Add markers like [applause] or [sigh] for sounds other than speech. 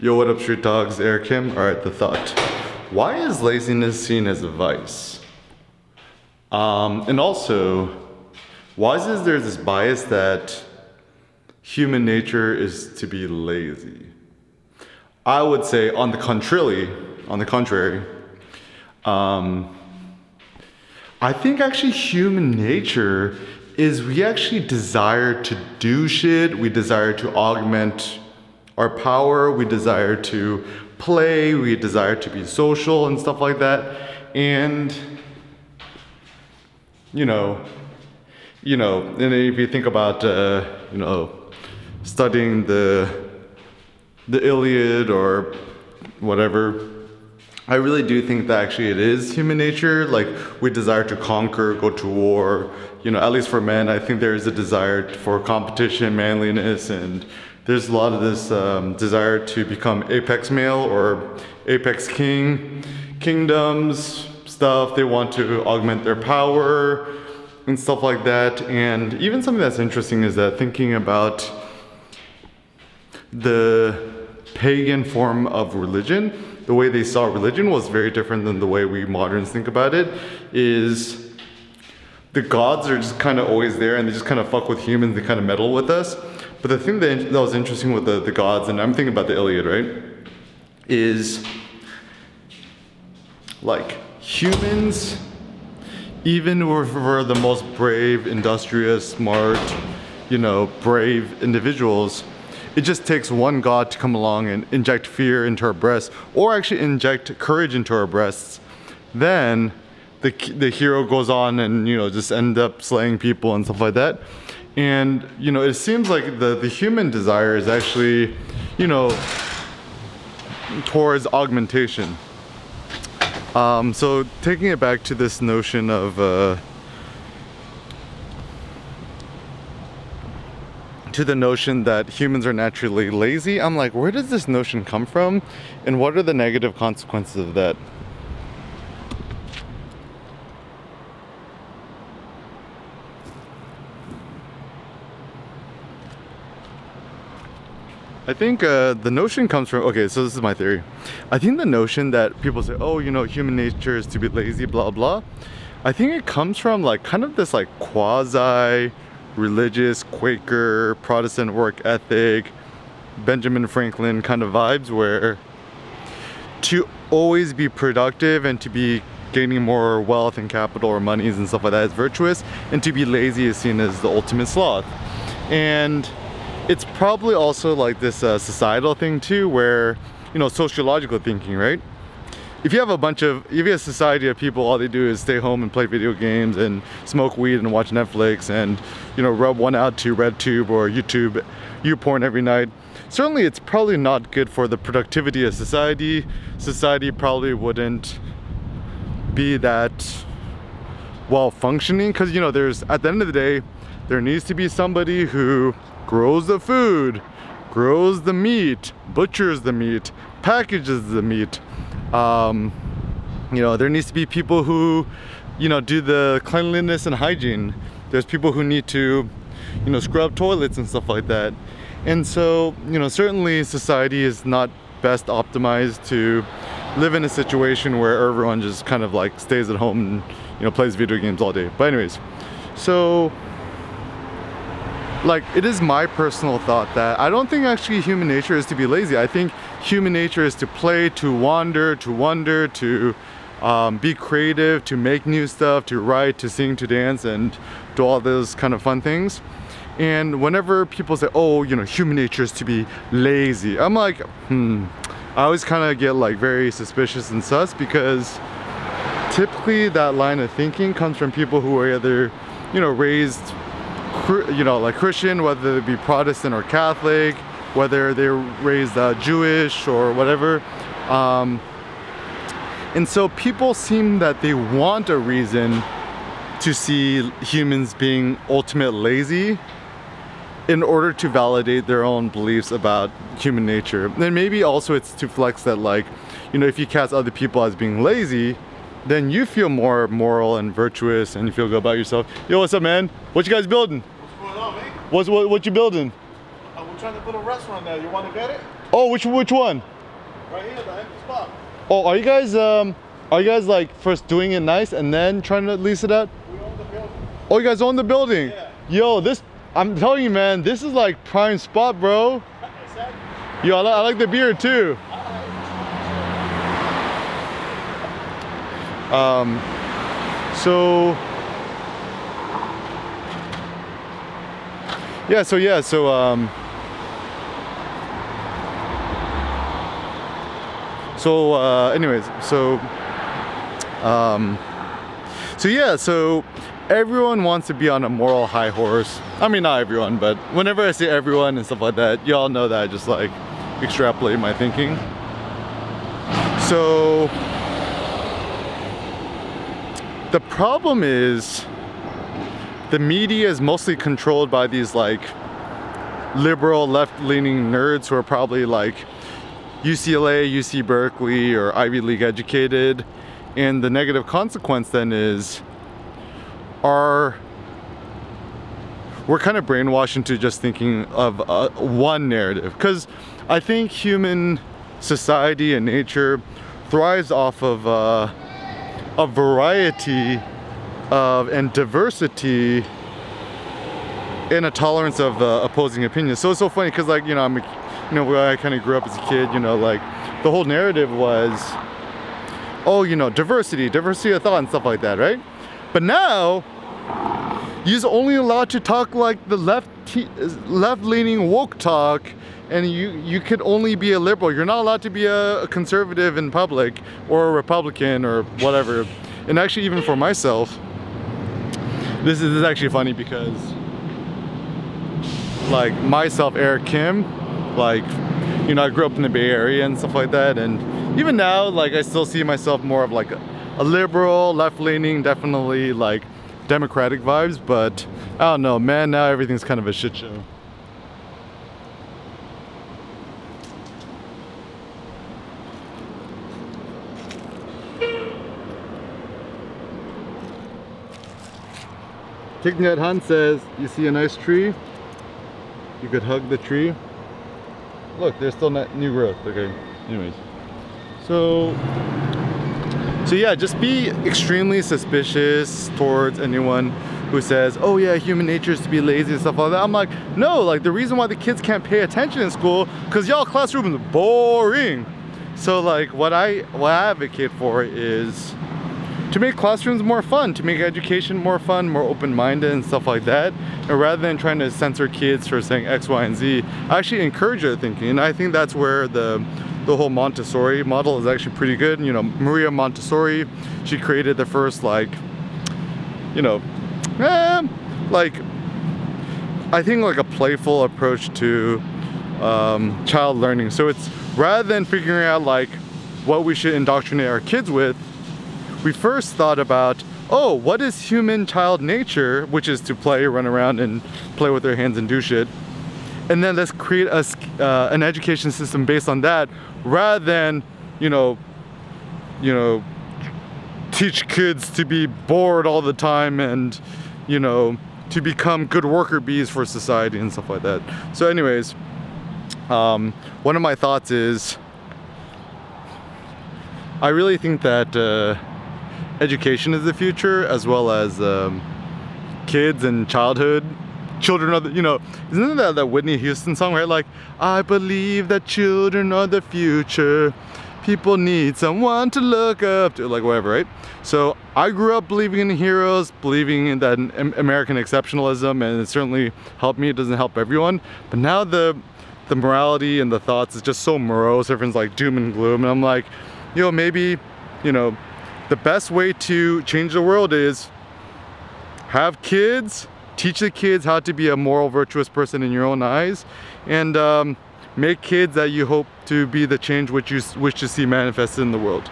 Yo, what up, street dogs? Eric Kim. All right, the thought. Why is laziness seen as a vice? Um, and also, why is there this bias that human nature is to be lazy? I would say, on the contrary, on the contrary, um, I think actually human nature is we actually desire to do shit. We desire to augment our power. We desire to play. We desire to be social and stuff like that. And you know, you know, and if you think about uh, you know studying the the Iliad or whatever. I really do think that actually it is human nature. Like we desire to conquer, go to war. You know, at least for men, I think there is a desire for competition, manliness, and there's a lot of this um, desire to become apex male or apex king, kingdoms, stuff. They want to augment their power and stuff like that. And even something that's interesting is that thinking about the pagan form of religion, the way they saw religion was very different than the way we moderns think about it. Is the gods are just kind of always there and they just kind of fuck with humans, they kind of meddle with us. But the thing that, that was interesting with the, the gods, and I'm thinking about the Iliad, right? Is like humans, even if we're the most brave, industrious, smart, you know, brave individuals, it just takes one God to come along and inject fear into our breasts, or actually inject courage into our breasts. Then the, the hero goes on and, you know, just end up slaying people and stuff like that. And, you know, it seems like the, the human desire is actually, you know, towards augmentation. Um, so taking it back to this notion of, uh, to the notion that humans are naturally lazy, I'm like, where does this notion come from? And what are the negative consequences of that? I think uh, the notion comes from okay, so this is my theory. I think the notion that people say, oh, you know, human nature is to be lazy, blah blah. I think it comes from like kind of this like quasi religious Quaker Protestant work ethic, Benjamin Franklin kind of vibes where to always be productive and to be gaining more wealth and capital or monies and stuff like that is virtuous, and to be lazy is seen as the ultimate sloth. And it's probably also like this uh, societal thing too, where you know sociological thinking, right? If you have a bunch of, if you have a society of people, all they do is stay home and play video games and smoke weed and watch Netflix and you know rub one out to RedTube or YouTube, YouPorn every night. Certainly, it's probably not good for the productivity of society. Society probably wouldn't be that well functioning because you know there's at the end of the day there needs to be somebody who grows the food, grows the meat, butchers the meat, packages the meat. Um, you know, there needs to be people who, you know, do the cleanliness and hygiene. There's people who need to, you know, scrub toilets and stuff like that. And so, you know, certainly society is not best optimized to live in a situation where everyone just kind of like stays at home and, you know, plays video games all day. But anyways, so like it is my personal thought that I don't think actually human nature is to be lazy. I think human nature is to play, to wander, to wonder, to um, be creative, to make new stuff, to write, to sing, to dance, and do all those kind of fun things. And whenever people say, "Oh, you know, human nature is to be lazy," I'm like, hmm. I always kind of get like very suspicious and sus because typically that line of thinking comes from people who are either, you know, raised you know, like Christian, whether they be Protestant or Catholic, whether they're raised uh, Jewish or whatever. Um, and so people seem that they want a reason to see humans being ultimate lazy in order to validate their own beliefs about human nature. And maybe also it's to flex that like, you know, if you cast other people as being lazy, then you feel more moral and virtuous and you feel good about yourself. Yo, what's up, man? What you guys building? What's going on, man? What's what, what you building? Uh, we're trying to put a restaurant there. You want to get it? Oh, which which one? Right here, the empty spot. Oh, are you guys um are you guys like first doing it nice and then trying to lease it out? We own the building. Oh, you guys own the building? Yeah. Yo, this I'm telling you, man, this is like prime spot, bro. [laughs] Exactly. Yo, I, li- I like the beer too. Um, so yeah, so yeah, so um, so uh, anyways, so um, so yeah, so everyone wants to be on a moral high horse. I mean, not everyone, but whenever I say everyone and stuff like that, y'all know that I just like extrapolate my thinking. So the problem is the media is mostly controlled by these like liberal left-leaning nerds who are probably like UCLA, UC Berkeley, or Ivy League educated. And the negative consequence then is our we're kind of brainwashed into just thinking of uh, one narrative because I think human society and nature thrives off of uh, a variety of and diversity and a tolerance of uh, opposing opinions. So it's so funny because like you know I'm you know where I kind of grew up as a kid. You know like the whole narrative was oh you know diversity, diversity of thought and stuff like that, right? But now you're only allowed to talk like the left left-leaning woke talk and you you could only be a liberal. You're not allowed to be a, a conservative in public or a republican or whatever. And actually even for myself this is, this is actually funny because like myself eric kim like you know i grew up in the bay area and stuff like that. And even now like i still see myself more of like a, a liberal left-leaning definitely like democratic vibes but i don't know man now everything's kind of a shit show Thich Nhat Hanh says, you see a nice tree? You could hug the tree. Look, there's still not new growth. Okay, anyways. So, so yeah, just be extremely suspicious towards anyone who says, oh yeah, human nature is to be lazy and stuff like that. I'm like, no, like the reason why the kids can't pay attention in school, because y'all classroom is boring. So like what I, what I advocate for is to make classrooms more fun, to make education more fun, more open-minded and stuff like that. And rather than trying to censor kids for saying X, Y, and Z, I actually encourage their thinking. And I think that's where the the whole Montessori model is actually pretty good. You know, Maria Montessori, she created the first like, you know, eh, like I think like a playful approach to um, child learning. So it's rather than figuring out like what we should indoctrinate our kids with, we first thought about, oh, what is human child nature, which is to play, run around, and play with their hands and do shit. And then let's create a, uh, an education system based on that, rather than, you know, you know, teach kids to be bored all the time and, you know, to become good worker bees for society and stuff like that. So, anyways, um, one of my thoughts is, I really think that. Uh, education is the future as well as um, kids and childhood children are the, you know isn't that that whitney houston song right? Like i believe that children are the future. People need someone to look up to like whatever right? So i grew up believing in heroes believing in that american exceptionalism and it certainly helped me. It doesn't help everyone. But now the the morality and the thoughts is just so morose. Everyone's like doom and gloom. And i'm like you know maybe you know the best way to change the world is have kids, teach the kids how to be a moral, virtuous person in your own eyes, and um, make kids that you hope to be the change which you wish to see manifested in the world.